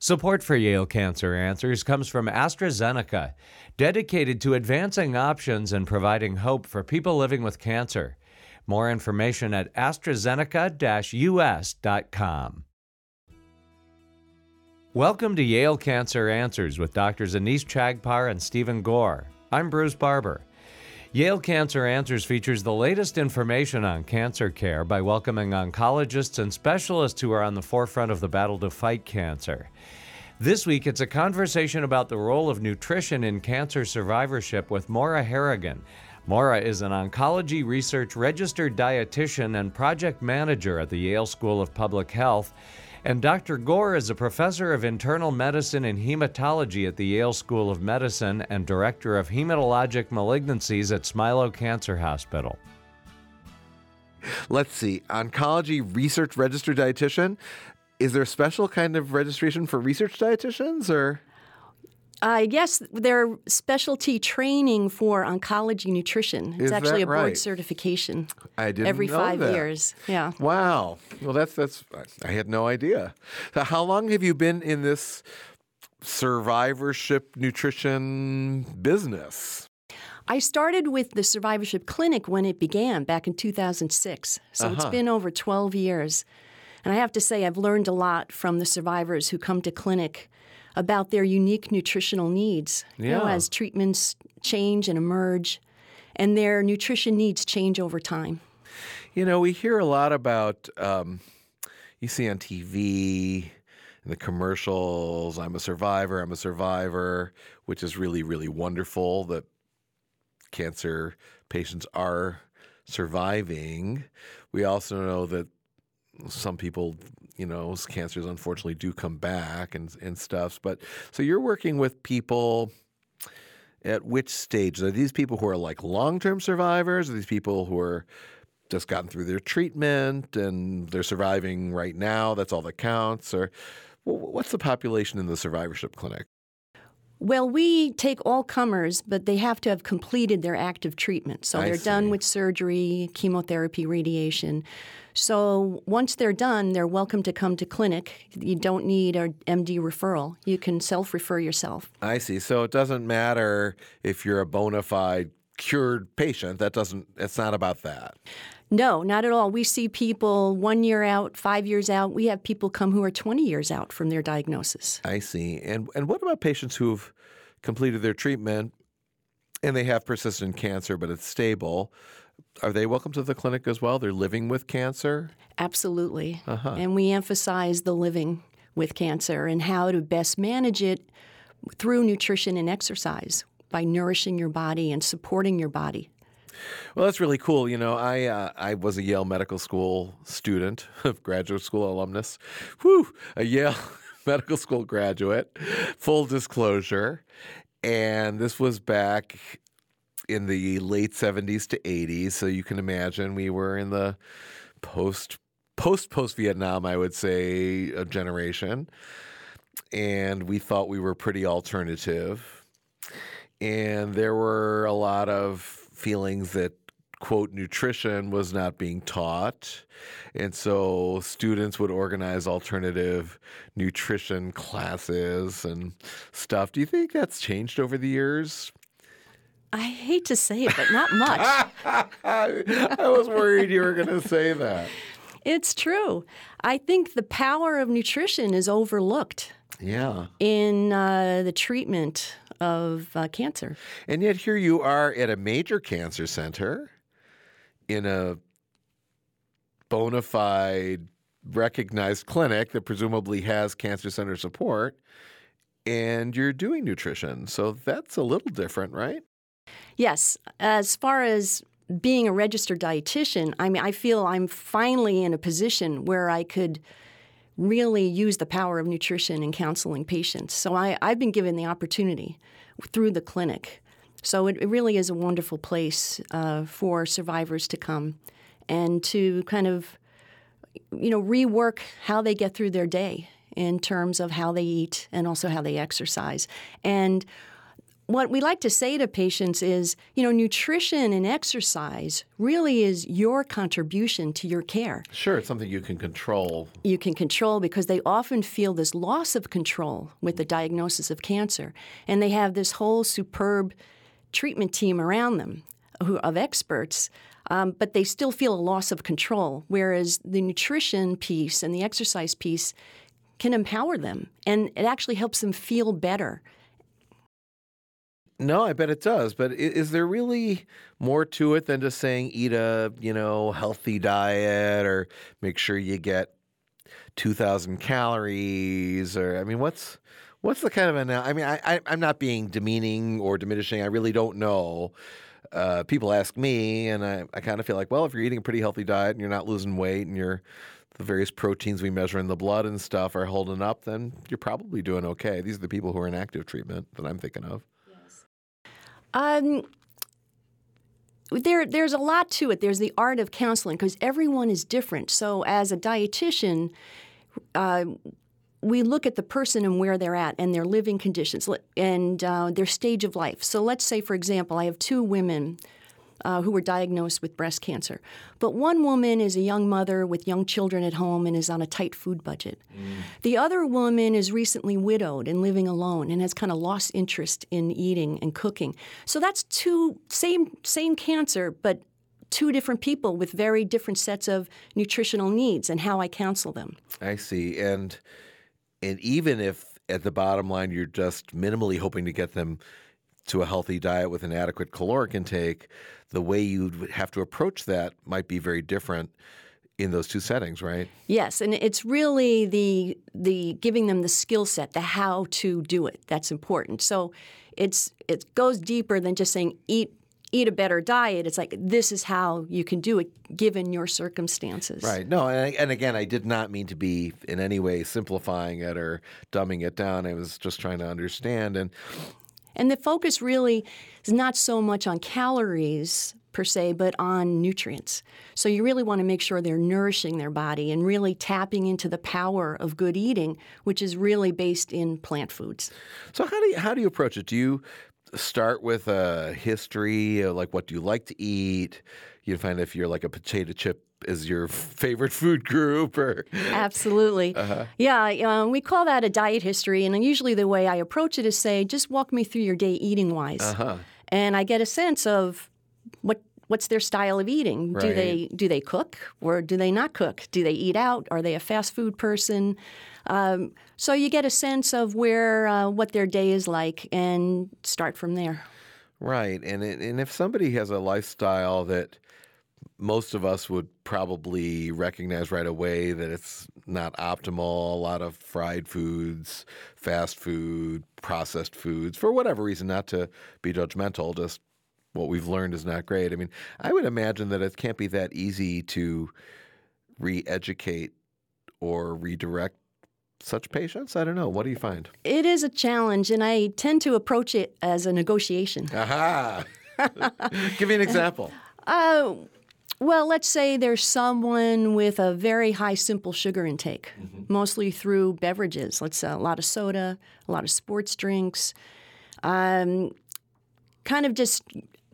Support for Yale Cancer Answers comes from AstraZeneca, dedicated to advancing options and providing hope for people living with cancer. More information at AstraZeneca-US.com. Welcome to Yale Cancer Answers with Drs. Anees Chagpar and Stephen Gore. I'm Bruce Barber. Yale Cancer Answers features the latest information on cancer care by welcoming oncologists and specialists who are on the forefront of the battle to fight cancer. This week, it's a conversation about the role of nutrition in cancer survivorship with Maura Harrigan. Maura is an oncology research registered dietitian and project manager at the Yale School of Public Health. And Dr. Gore is a professor of internal medicine and hematology at the Yale School of Medicine and director of hematologic malignancies at Smilow Cancer Hospital. Let's see, oncology research registered dietitian. Is there a special kind of registration for research dietitians or? Uh, yes, they're specialty training for oncology nutrition. It's Is actually a board right? certification. I didn't every know five that. years. Yeah. Wow. Well, that's that's. I had no idea. So how long have you been in this survivorship nutrition business? I started with the survivorship clinic when it began back in 2006. So it's Uh-huh. been over 12 years. And I have to say, I've learned a lot from the survivors who come to clinic about their unique nutritional needs. You know, as treatments change and emerge, and their nutrition needs change over time. You know, we hear a lot about. Um, you see on TV. In the commercials, I'm a survivor, I'm a survivor, which is really, really wonderful that cancer patients are surviving. We also know that some people, you know, cancers unfortunately do come back and and stuff. But so you're working with people at which stage? Are these people who are like long term survivors? Are these people who are just gotten through their treatment and they're surviving right now? That's all that counts. Or wh- what's the population in the survivorship clinic? Well, we take all comers, but they have to have completed their active treatment. So I they're see. done with surgery, chemotherapy, radiation. So once they're done, they're welcome to come to clinic. You don't need a MD referral. You can self refer yourself. I see. So it doesn't matter if you're a bona fide cured patient. That doesn't. It's not about that. No, not at all. We see people one year out, five years out. We have people come who are 20 years out from their diagnosis. I see. And and what about patients who've completed their treatment and they have persistent cancer, but it's stable? Are they welcome to the clinic as well? They're living with cancer. Absolutely. And we emphasize the living with cancer and how to best manage it through nutrition and exercise by nourishing your body and supporting your body. Well, that's really cool. You know, I uh, I was a Yale Medical School student, of graduate school alumnus. Whew, a Yale Medical School graduate. Full disclosure, and this was back in the late seventies to eighties. So you can imagine we were in the post post post Vietnam, I would say, a generation, and we thought we were pretty alternative. And there were a lot of feelings that quote nutrition was not being taught. And so students would organize alternative nutrition classes and stuff. Do you think that's changed over the years I hate to say it, but not much. i was worried you were going to say that it's true. I think the power of nutrition is overlooked yeah in uh, the treatment of uh, cancer. and yet here you are at a major cancer center in a bona fide recognized clinic that presumably has cancer center support and you're doing nutrition so that's a little different right Yes, as far as being a registered dietitian, I mean, I feel I'm finally in a position where I could really use the power of nutrition in counseling patients. So I, I've been given the opportunity through the clinic. So it, it really is a wonderful place uh, for survivors to come and to kind of, you know, rework how they get through their day in terms of how they eat and also how they exercise. And what we like to say to patients is, you know, nutrition and exercise really is your contribution to your care. Sure, it's something you can control. You can control because they often feel this loss of control with the diagnosis of cancer. And they have this whole superb treatment team around them who, of experts, um, but they still feel a loss of control. Whereas the nutrition piece and the exercise piece can empower them and it actually helps them feel better no, I bet it does. But is there really more to it than just saying eat a you know healthy diet or make sure you get two thousand calories or I mean what's what's the kind of an I mean I, I I'm not being demeaning or diminishing. I really don't know. Uh, people ask me, and I, I kind of feel like, well, if you're eating a pretty healthy diet and you're not losing weight and you're the various proteins we measure in the blood and stuff are holding up, then you're probably doing okay. These are the people who are in active treatment that I'm thinking of. Um, there, there's a lot to it. There's the art of counseling because everyone is different. So, as a dietitian, uh, we look at the person and where they're at and their living conditions and uh, their stage of life. So, let's say, for example, I have two women uh, who were diagnosed with breast cancer. But one woman is a young mother with young children at home and is on a tight food budget. Mm. The other woman is recently widowed and living alone and has kind of lost interest in eating and cooking. So that's two same same cancer, but two different people with very different sets of nutritional needs and how I counsel them. I see. And and even if at the bottom line you're just minimally hoping to get them to a healthy diet with an adequate caloric intake, the way you'd have to approach that might be very different in those two settings, right? Yes, and it's really the the giving them the skill set, the how to do it. That's important. So it's it goes deeper than just saying eat eat a better diet. It's like this is how you can do it given your circumstances. Right. No, and, and again, I did not mean to be in any way simplifying it or dumbing it down. I was just trying to understand and and the focus really is not so much on calories per se, but on nutrients. So you really want to make sure they're nourishing their body and really tapping into the power of good eating, which is really based in plant foods. So how do you how do you approach it? Do you start with a history, like what do you like to eat? You find if you're like a potato chip is your favorite food group or absolutely. Uh-huh. yeah um, we call that a diet history and usually the way i approach it is say just walk me through your day eating wise uh-huh. and i get a sense of what what's their style of eating. Right. do they do they cook or do they not cook? Do they eat out? Are they a fast food person? Um, so you get a sense of where uh, what their day is like and start from there. Right and it, and if somebody has a lifestyle that most of us would probably recognize right away that it's not optimal. A lot of fried foods, fast food, processed foods, for whatever reason, not to be judgmental, just what we've learned is not great. I mean, I would imagine that it can't be that easy to re educate or redirect such patients? I don't know. What do you find? It is a challenge, and I tend to approach it as a negotiation. Aha! Give me an example. Uh, well, let's say there's someone with a very high simple sugar intake, mm-hmm. mostly through beverages. Let's say a lot of soda, a lot of sports drinks. Um, kind of just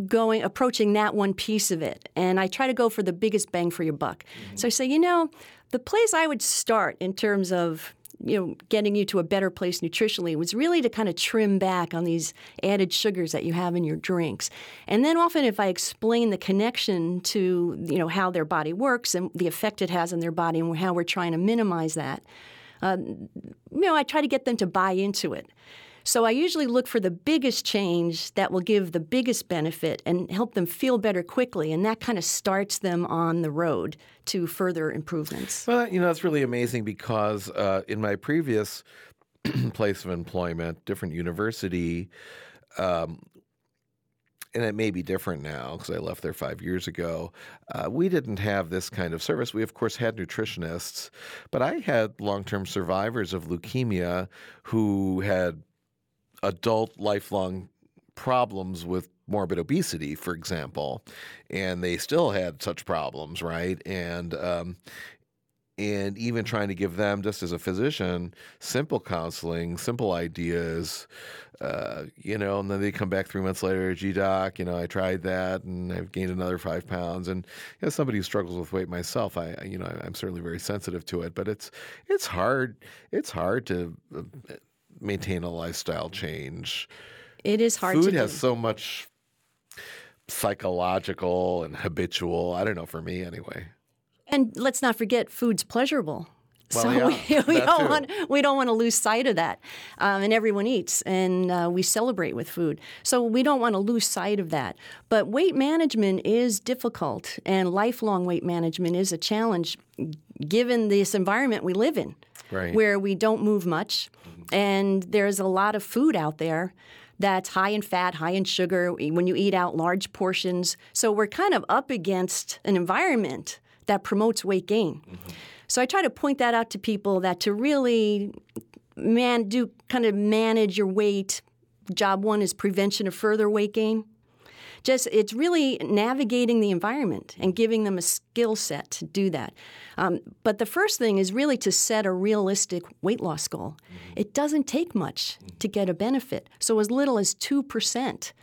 going approaching that one piece of it and i try to go for the biggest bang for your buck mm-hmm. so i say you know the place i would start in terms of you know, getting you to a better place nutritionally was really to kind of trim back on these added sugars that you have in your drinks. And then often if I explain the connection to, you know, how their body works and the effect it has on their body and how we're trying to minimize that, uh, you know, I try to get them to buy into it. So I usually look for the biggest change that will give the biggest benefit and help them feel better quickly. And that kind of starts them on the road to further improvements. Well, you know, that's really amazing because uh, in my previous place of employment, different university, um, and it may be different now because I left there five years ago. Uh, we didn't have this kind of service. We, of course, had nutritionists, but I had long term survivors of leukemia who had adult lifelong problems with morbid obesity, for example, and they still had such problems, right? And um, and even trying to give them, just as a physician, simple counseling, simple ideas, uh, you know, and then they come back three months later, gee, doc, you know, I tried that and I've gained another five pounds. And as somebody who struggles with weight myself, I, you know, I'm certainly very sensitive to it, but it's, it's hard. It's hard to uh, maintain a lifestyle change. It is hard to do. Food has do. so much psychological and habitual. I don't know, for me anyway. And let's not forget, food's pleasurable. Well, so yeah, we, we don't too. want we don't want to lose sight of that. Um, and everyone eats, and uh, we celebrate with food. So we don't want to lose sight of that. But weight management is difficult, and lifelong weight management is a challenge, given this environment we live in, Right. where we don't move much, and there's a lot of food out there that's high in fat, high in sugar. When you eat out large portions, so we're kind of up against an environment that promotes weight gain. Mm-hmm. So I try to point that out to people that to really man do kind of manage your weight. Job one is prevention of further weight gain. Just it's really navigating the environment and giving them a skill set to do that. Um, but the first thing is really to set a realistic weight loss goal. It doesn't take much to get a benefit. So as little as two percent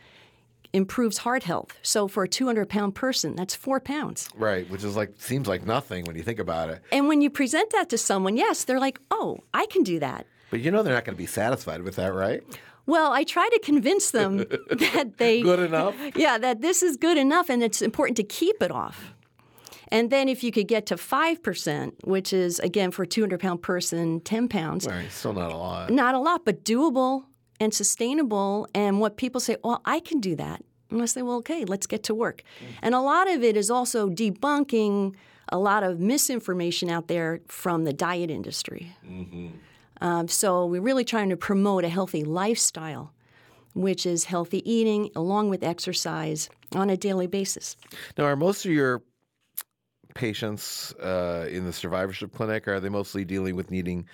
improves heart health. So for a 200 pound person, that's four pounds. Right, which is like seems like nothing when you think about it. And when you present that to someone, yes, they're like, oh, I can do that. But you know they're not going to be satisfied with that, right? Well, I try to convince them that they Good enough. Yeah, that this is good enough and it's important to keep it off. And then if you could get to 5%, which is again for a 200 pound person, 10 pounds, right, still not a lot. not a lot, but doable and sustainable. And what people say, well, I can do that. And I say, well, okay, let's get to work. Mm. And a lot of it is also debunking a lot of misinformation out there from the diet industry. Mm-hmm. Um, so we're really trying to promote a healthy lifestyle, which is healthy eating along with exercise on a daily basis. Now, are most of your patients uh, in the survivorship clinic are they mostly dealing with needing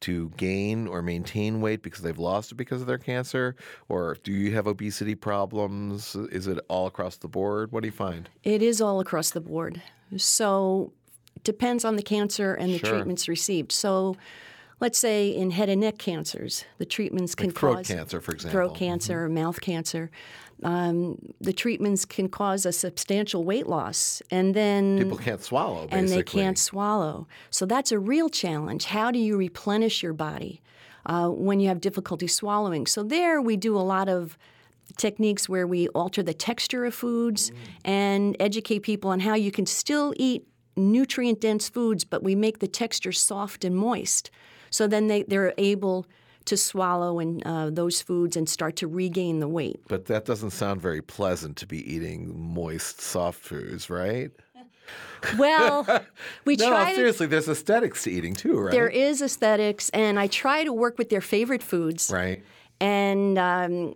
to gain or maintain weight because they've lost it because of their cancer, or do you have obesity problems? Is it all across the board? What do you find? It is all across the board. So it depends on the cancer and the Sure. treatments received. So let's say in head and neck cancers, the treatments can throat cause cancer, for example. throat cancer, or mouth cancer. Um, the treatments can cause a substantial weight loss, and then People can't swallow, basically. and they can't swallow. So that's a real challenge. How do you replenish your body uh, when you have difficulty swallowing? So there we do a lot of techniques where we alter the texture of foods and educate people on how you can still eat nutrient dense foods, but we make the texture soft and moist. So then they, they're able to swallow and uh, those foods and start to regain the weight. But that doesn't sound very pleasant to be eating moist, soft foods, right? Well, we No, try to seriously, there's aesthetics to eating too, right? There is aesthetics, and I try to work with their favorite foods Right. and um,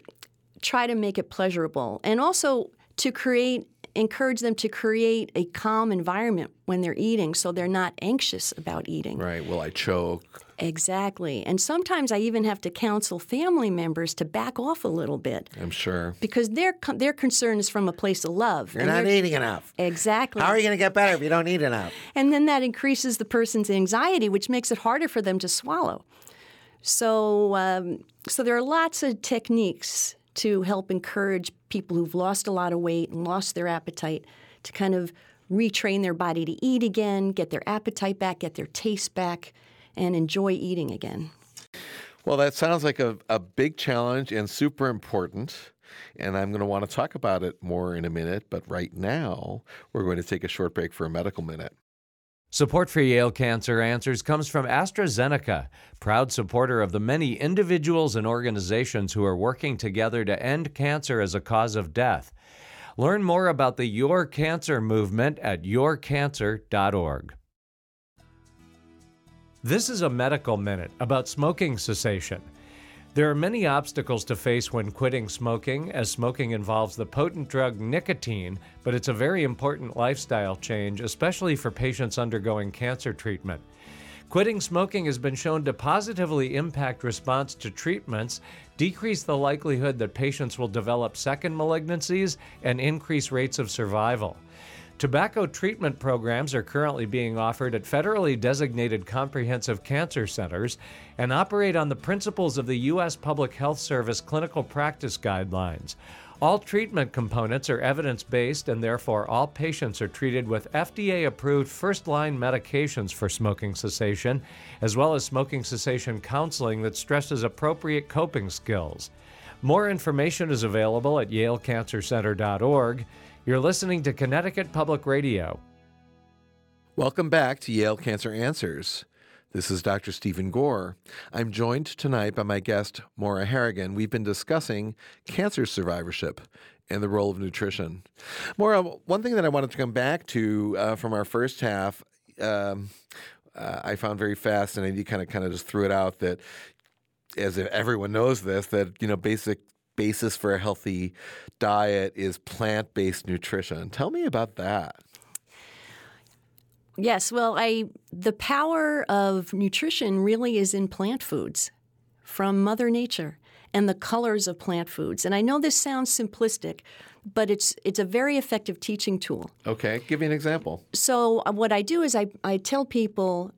try to make it pleasurable, and also to create, encourage them to create a calm environment when they're eating, so they're not anxious about eating. Right. Will I choke? Exactly, and sometimes I even have to counsel family members to back off a little bit I'm sure. because their their concern is from a place of love. You're not eating enough. Exactly. How are you going to get better if you don't eat enough? And then that increases the person's anxiety, which makes it harder for them to swallow. So, um, so there are lots of techniques to help encourage people who've lost a lot of weight and lost their appetite to kind of retrain their body to eat again, get their appetite back, get their taste back, and enjoy eating again. Well, that sounds like a, a big challenge and super important. And I'm going to want to talk about it more in a minute. But right now, we're going to take a short break for a medical minute. Support for Yale Cancer Answers comes from AstraZeneca, proud supporter of the many individuals and organizations who are working together to end cancer as a cause of death. Learn more about the Your Cancer movement at yourcancer.org. This is a medical minute about smoking cessation. There are many obstacles to face when quitting smoking, as smoking involves the potent drug nicotine, but it's a very important lifestyle change, especially for patients undergoing cancer treatment. Quitting smoking has been shown to positively impact response to treatments, decrease the likelihood that patients will develop second malignancies, and increase rates of survival. Tobacco treatment programs are currently being offered at federally designated comprehensive cancer centers and operate on the principles of the U.S. Public Health Service clinical practice guidelines. All treatment components are evidence based, and therefore all patients are treated with FDA approved first line medications for smoking cessation, as well as smoking cessation counseling that stresses appropriate coping skills. More information is available at yalecancercenter.org. You're listening to Connecticut Public Radio. Welcome back to Yale Cancer Answers. This is Dr. Stephen Gore. I'm joined tonight by my guest, Maura Harrigan. We've been discussing cancer survivorship and the role of nutrition. Maura, one thing that I wanted to come back to uh, from our first half, um, uh, I found very fascinating. You kind of kind of just threw it out that, as everyone knows this, that you know basic basis for a healthy diet is plant based nutrition. Tell me about that. Yes, well, I the power of nutrition really is in plant foods from Mother Nature and the colors of plant foods. And I know this sounds simplistic, but it's it's a very effective teaching tool. Okay, give me an example. So uh, what I do is I, I tell people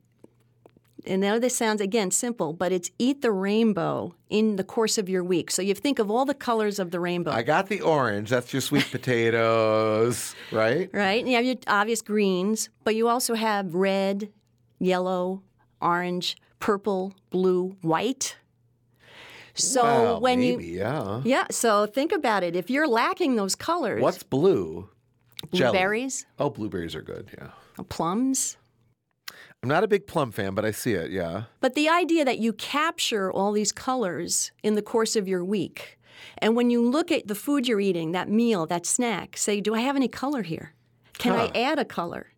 and now this sounds again simple, but it's eat the rainbow in the course of your week. So you think of all the colors of the rainbow. I got the orange. That's your sweet potatoes, right? Right. And you have your obvious greens, but you also have red, yellow, orange, purple, blue, white. So Well, when maybe, you yeah. Yeah, so think about it. If you're lacking those colors, What's blue? Jelly. blueberries, Oh, blueberries are good. Yeah. plums, I'm not a big plum fan, but I see it. Yeah. But the idea that you capture all these colors in the course of your week, and when you look at the food you're eating, that meal, that snack, say, do I have any color here? Can Huh. I add a color?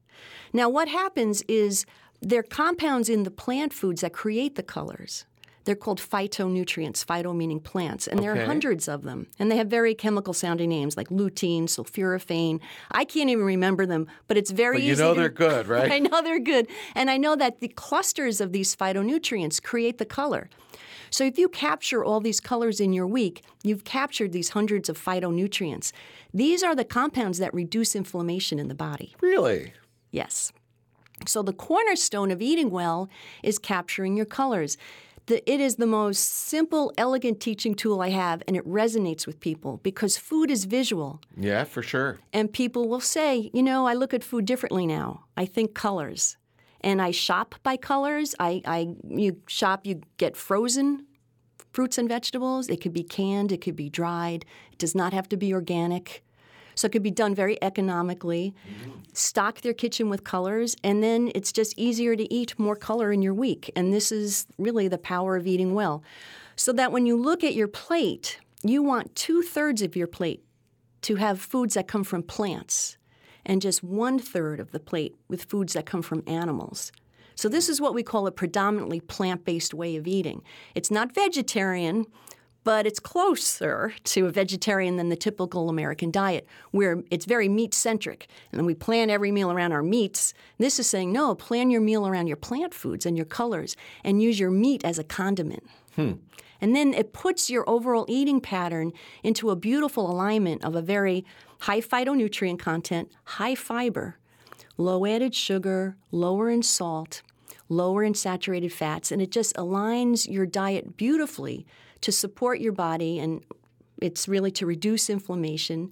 Now, what happens is there are compounds in the plant foods that create the colors. They're called phytonutrients, phyto meaning plants, and there Okay. are hundreds of them. And they have very chemical sounding names like lutein, sulforaphane. I can't even remember them, but it's very But you easy know to- they're good, right? I know they're good. And I know that the clusters of these phytonutrients create the color. So if you capture all these colors in your week, you've captured these hundreds of phytonutrients. These are the compounds that reduce inflammation in the body. Really? Yes. So the cornerstone of eating well is capturing your colors. The, it is the most simple, elegant teaching tool I have, and it resonates with people because food is visual. Yeah, for sure. And people will say, you know, I look at food differently now. I think colors. And I shop by colors. I, I you shop, you get frozen fruits and vegetables. It could be canned, it could be dried. It does not have to be organic. So it could be done very economically. Mm-hmm. Stock their kitchen with colors, and then it's just easier to eat more color in your week. And this is really the power of eating well. So that when you look at your plate, you want two thirds of your plate to have foods that come from plants, and just one third of the plate with foods that come from animals. So, this is what we call a predominantly plant based way of eating. It's not vegetarian, but it's closer to a vegetarian than the typical American diet, where it's very meat centric. And then we plan every meal around our meats. This is saying, no, plan your meal around your plant foods and your colors, and use your meat as a condiment. Hmm. And then it puts your overall eating pattern into a beautiful alignment of a very high phytonutrient content, high fiber, low added sugar, lower in salt, lower in saturated fats, and it just aligns your diet beautifully to support your body and it's really to reduce inflammation,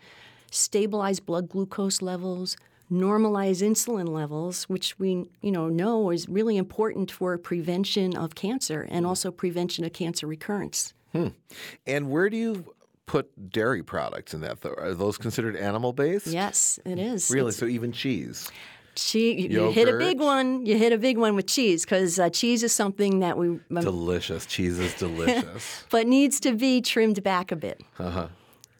stabilize blood glucose levels, normalize insulin levels, which we you know know is really important for prevention of cancer and also prevention of cancer recurrence. Hmm. And where do you put dairy products in that? Though? Are those considered animal based? Yes, it is. Really? It's So even cheese? Cheese, you hit a big one. You hit a big one with cheese because uh, cheese is something that we, um, Delicious. Cheese is delicious. but needs to be trimmed back a bit. uh huh.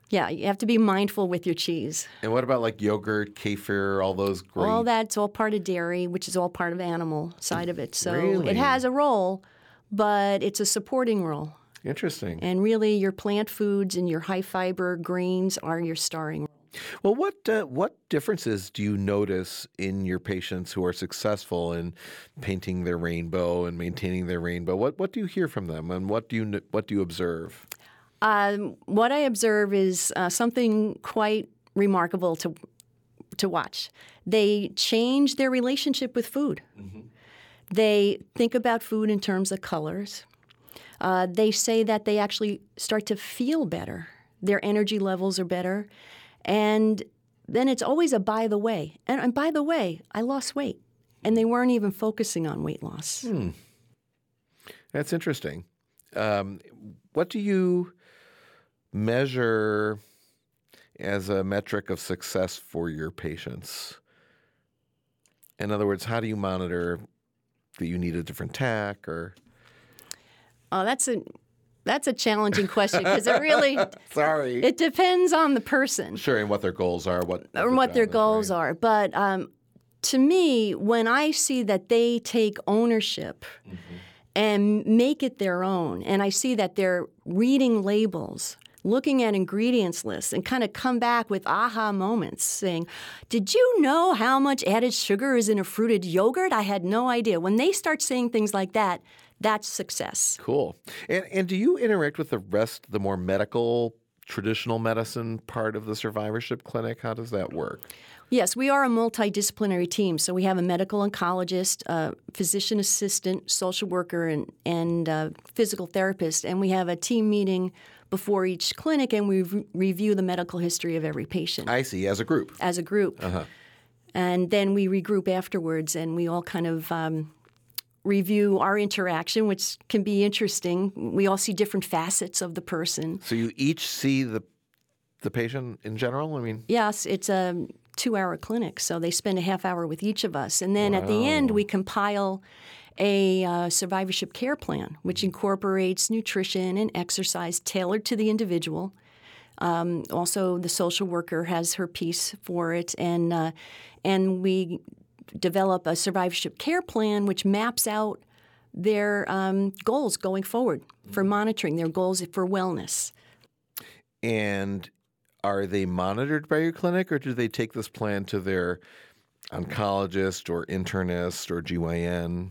Yeah, you have to be mindful with your cheese. And what about like yogurt, kefir, all those great? All that's all part of dairy, which is all part of animal side of it. So Really? it has a role, but it's a supporting role. Interesting. And really, your plant foods and your high fiber grains are your starring role. Well, what uh, what differences do you notice in your patients who are successful in painting their rainbow and maintaining their rainbow? What what do you hear from them, and what do you what do you observe? Um, what I observe is uh, something quite remarkable to to watch. They change their relationship with food. They think about food in terms of colors. Uh, they say that they actually start to feel better. Their energy levels are better. And then it's always a by the way. And, and by the way, I lost weight. And they weren't even focusing on weight loss. That's interesting. Um, what do you measure as a metric of success for your patients? In other words, how do you monitor that you need a different tack or? Oh, that's a that's a challenging question because it really Sorry. it depends on the person. sure, and what their goals are, what or what their goals are. But um, to me, when I see that they take ownership and make it their own, and I see that they're reading labels, looking at ingredients lists, and kind of come back with aha moments saying, Did you know how much added sugar is in a fruited yogurt? I had no idea. When they start saying things like that, that's success. Cool. And and do you interact with the rest, the more medical, traditional medicine part of the survivorship clinic? How does that work? Yes, we are a multidisciplinary team. So we have a medical oncologist, a physician assistant, social worker, and, and uh, physical therapist. And we have a team meeting before each clinic and we re- review the medical history of every patient I see, as a group. as a group. Uh-huh. And then we regroup afterwards and we all kind of um, review our interaction, which can be interesting. We all see different facets of the person. So you each see the the patient in general? I mean, Yes, it's a two hour clinic, so they spend a half hour with each of us. And then at the end, we compile a uh, survivorship care plan, which incorporates nutrition and exercise tailored to the individual. Um, also, the social worker has her piece for it, and uh, and we develop a survivorship care plan which maps out their um, goals going forward for monitoring their goals for wellness. and are they monitored by your clinic or do they take this plan to their oncologist or internist or GYN?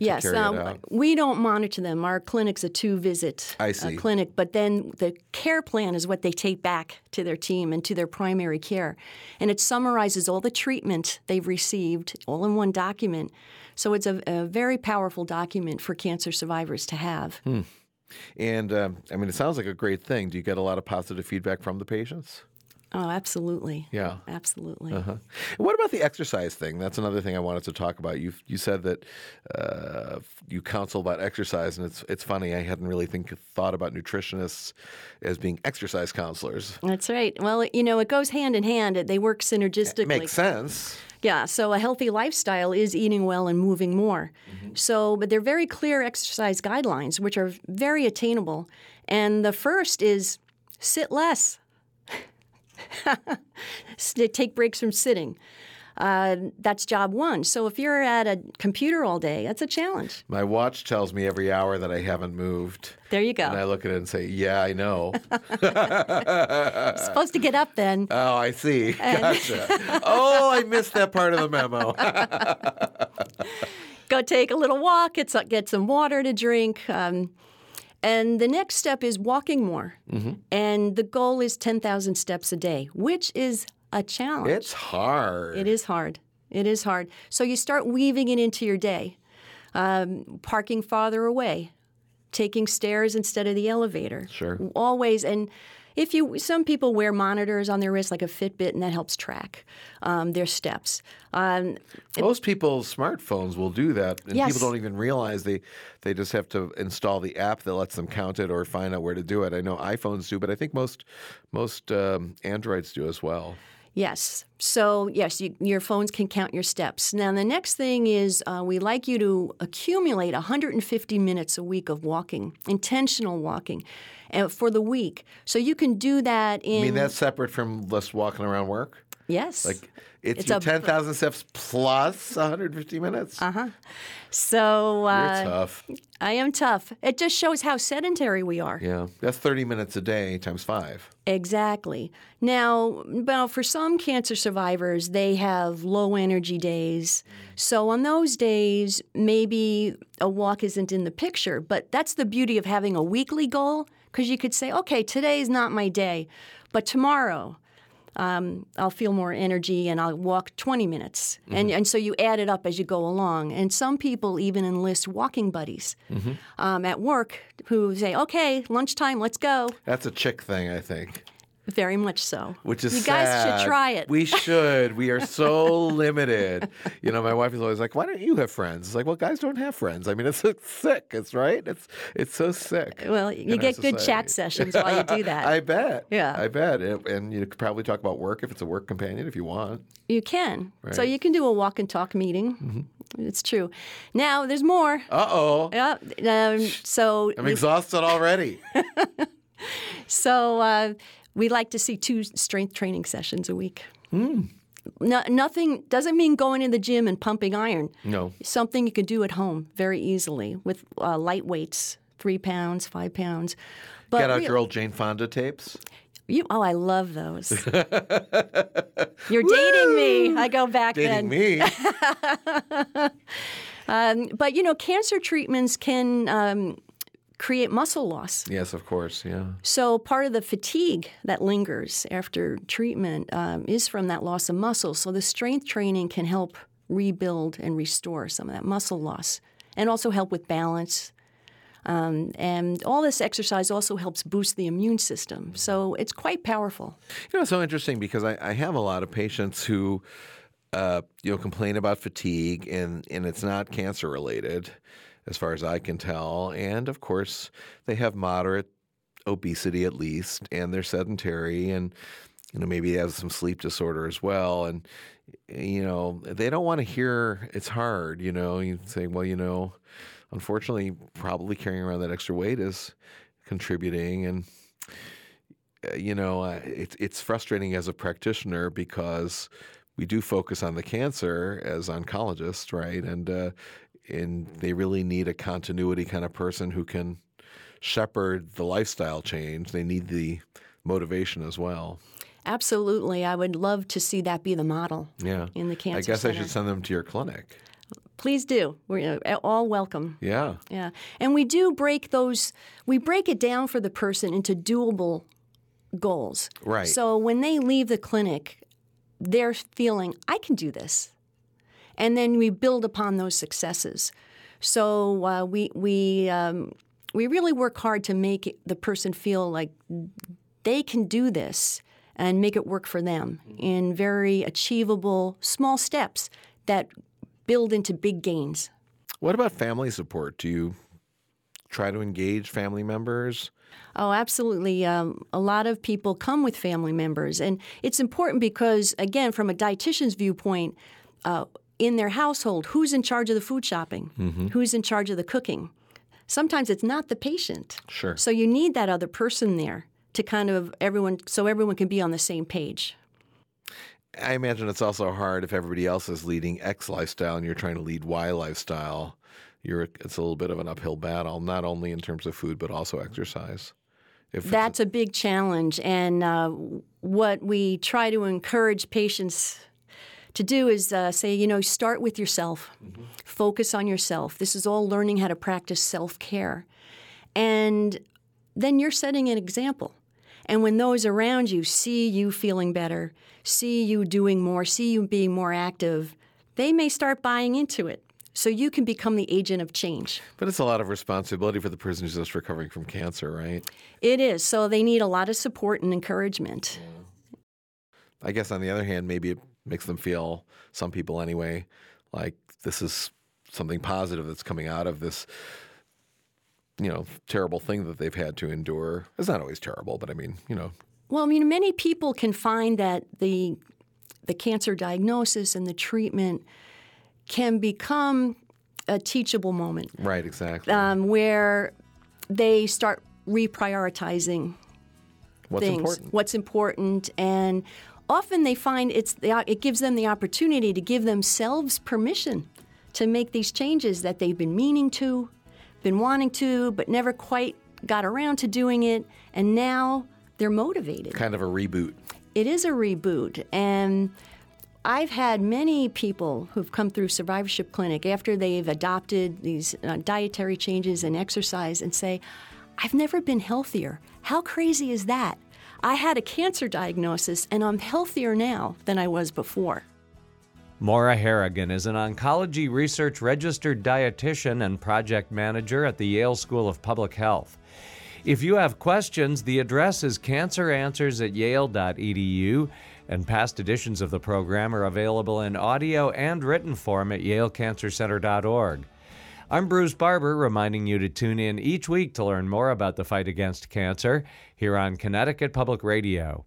Yes, um, we don't monitor them. Our clinic's a two-visit uh, clinic, but then the care plan is what they take back to their team and to their primary care, and it summarizes all the treatment they've received all in one document. So it's a, a very powerful document for cancer survivors to have. Hmm. And um, I mean, it sounds like a great thing. Do you get a lot of positive feedback from the patients? Oh, absolutely. Yeah. Absolutely. Uh-huh. What about the exercise thing? That's another thing I wanted to talk about. You you said that uh, you counsel about exercise, and it's it's funny. I hadn't really think thought about nutritionists as being exercise counselors. That's right. Well, you know, it goes hand in hand. They work synergistically. Makes sense. Yeah, so a healthy lifestyle is eating well and moving more. So, but they're very clear exercise guidelines, which are very attainable. And the first is sit less, take breaks from sitting. Uh, that's job one. So if you're at a computer all day, that's a challenge. My watch tells me every hour that I haven't moved. There you go. And I look at it and say, "Yeah, I know." Supposed to get up then. oh, I see. Gotcha. oh, I missed that part of the memo. go take a little walk, get some, get some water to drink. Um, and the next step is walking more. And the goal is 10,000 steps a day, which is a challenge. it's hard. It is hard. It is hard. So you start weaving it into your day, um, parking farther away, taking stairs instead of the elevator. Sure. Always. And if you, some people wear monitors on their wrist like a Fitbit, and that helps track um, their steps. Um, Most people's smartphones will do that, and Yes. people don't even realize they they just have to install the app that lets them count it or find out where to do it. I know iPhones do, but I think most most um, Androids do as well. Yes. So, yes, you, your phones can count your steps. Now, the next thing is uh, we like you to accumulate 150 minutes a week of walking, intentional walking, uh, for the week. So you can do that in. I mean, that's separate from just walking around work. yes. Like it's, It's your a- ten thousand steps plus 150 minutes. Uh-huh. so You're uh, tough. I am tough. It just shows how sedentary we are. Yeah, that's 30 minutes a day times five. Exactly. Now, well, for some cancer survivors, they have low energy days. So on those days, maybe a walk isn't in the picture. But that's the beauty of having a weekly goal because you could say, okay, today's not my day, but tomorrow um, I'll feel more energy and I'll walk 20 minutes. And, and so you add it up as you go along. And some people even enlist walking buddies um, at work who say, okay, lunchtime, let's go. That's a chick thing, I think. Very much so. Which is You guys should try it. We should. We are so limited. You know, my wife is always like, "Why don't you have friends?" It's like, well, guys don't have friends. I mean, it's, it's sick. It's right. It's it's so sick. well, you get good chat sessions while you do that. I bet. Yeah. I bet. And, and you could probably talk about work if it's a work companion if you want. You can. So Right. Mm-hmm. you can do a walk and talk meeting. It's true. Now, there's more. Uh oh. Yeah. Um, so I'm exhausted already. So uh, we like to see two strength training sessions a week. Hmm. No, nothing doesn't mean going in the gym and pumping iron. No. Something you can do at home very easily with uh, light weights, three pounds, five pounds. But Get out your old Jane Fonda tapes. you, oh, I love those. You're dating me. I go back Dating then. me. Um, but you know, cancer treatments can um, create muscle loss. yes, of course. Yeah. So part of the fatigue that lingers after treatment um, is from that loss of muscle. So the strength training can help rebuild and restore some of that muscle loss, and also help with balance. Um, and all this exercise also helps boost the immune system. So it's quite powerful. You know, it's so interesting because I, I have a lot of patients who, uh, you know, complain about fatigue, and and it's not cancer related, as far as I can tell. And of course, they have moderate obesity at least, and they're sedentary, and you know maybe have some sleep disorder as well, and you know they don't want to hear it's hard. You know, you say, well, you know, unfortunately, probably carrying around that extra weight is contributing, and uh, you know, uh, it's it's frustrating as a practitioner because we do focus on the cancer as oncologists, right? And uh, and they really need a continuity kind of person who can shepherd the lifestyle change. They need the motivation as well. Absolutely, I would love to see that be the model Yeah. in the cancer I guess center. I should send them to your clinic. Please do. We're uh, all welcome. Yeah. Yeah. And we do break those, we break it down for the person into doable goals. Right. So when they leave the clinic, they're feeling, I can do this. And then we build upon those successes. So uh, we, we, um, we really work hard to make the person feel like they can do this and make it work for them in very achievable small steps that build into big gains. What about family support? Do you try to engage family members? Oh, absolutely. Um, a lot of people come with family members, and it's important because, again, from a dietitian's viewpoint, uh, in their household, who's in charge of the food shopping? Who's in charge of the cooking? Sometimes it's not the patient. Sure. So you need that other person there to kind of everyone, so everyone can be on the same page. I imagine it's also hard if everybody else is leading X lifestyle and you're trying to lead Y lifestyle. You're it's a little bit of an uphill battle, not only in terms of food but also exercise. If That's a big challenge. And uh, what we try to encourage patients to do is uh, say, you know, start with yourself, focus on yourself. This is all learning how to practice self care. And then you're setting an example. And when those around you see you feeling better, see you doing more, see you being more active, they may start buying into it. So you can become the agent of change. but it's a lot of responsibility for the person who's just recovering from cancer, right? It is. So they need a lot of support and encouragement. I guess on the other hand, maybe it makes them feel some people anyway like this is something positive that's coming out of this you know terrible thing that they've had to endure. It's not always terrible, but I mean, you know, Well, I mean, many people can find that the the cancer diagnosis and the treatment can become a teachable moment right, exactly. um, where they start reprioritizing What's things, important? what's important, and often they find it's the, it gives them the opportunity to give themselves permission to make these changes that they've been meaning to, been wanting to, but never quite got around to doing it, and now they're motivated. Kind of a reboot. It is a reboot, and I've had many people who've come through Survivorship Clinic after they've adopted these uh, dietary changes and exercise and say, I've never been healthier. How crazy is that? I had a cancer diagnosis and I'm healthier now than I was before. Maura Harrigan is an oncology research registered dietitian and project manager at the Yale School of Public Health. If you have questions, the address is canceranswers at yale.edu, and past editions of the program are available in audio and written form at yalecancercenter.org. I'm Bruce Barber, reminding you to tune in each week to learn more about the fight against cancer here on Connecticut Public Radio.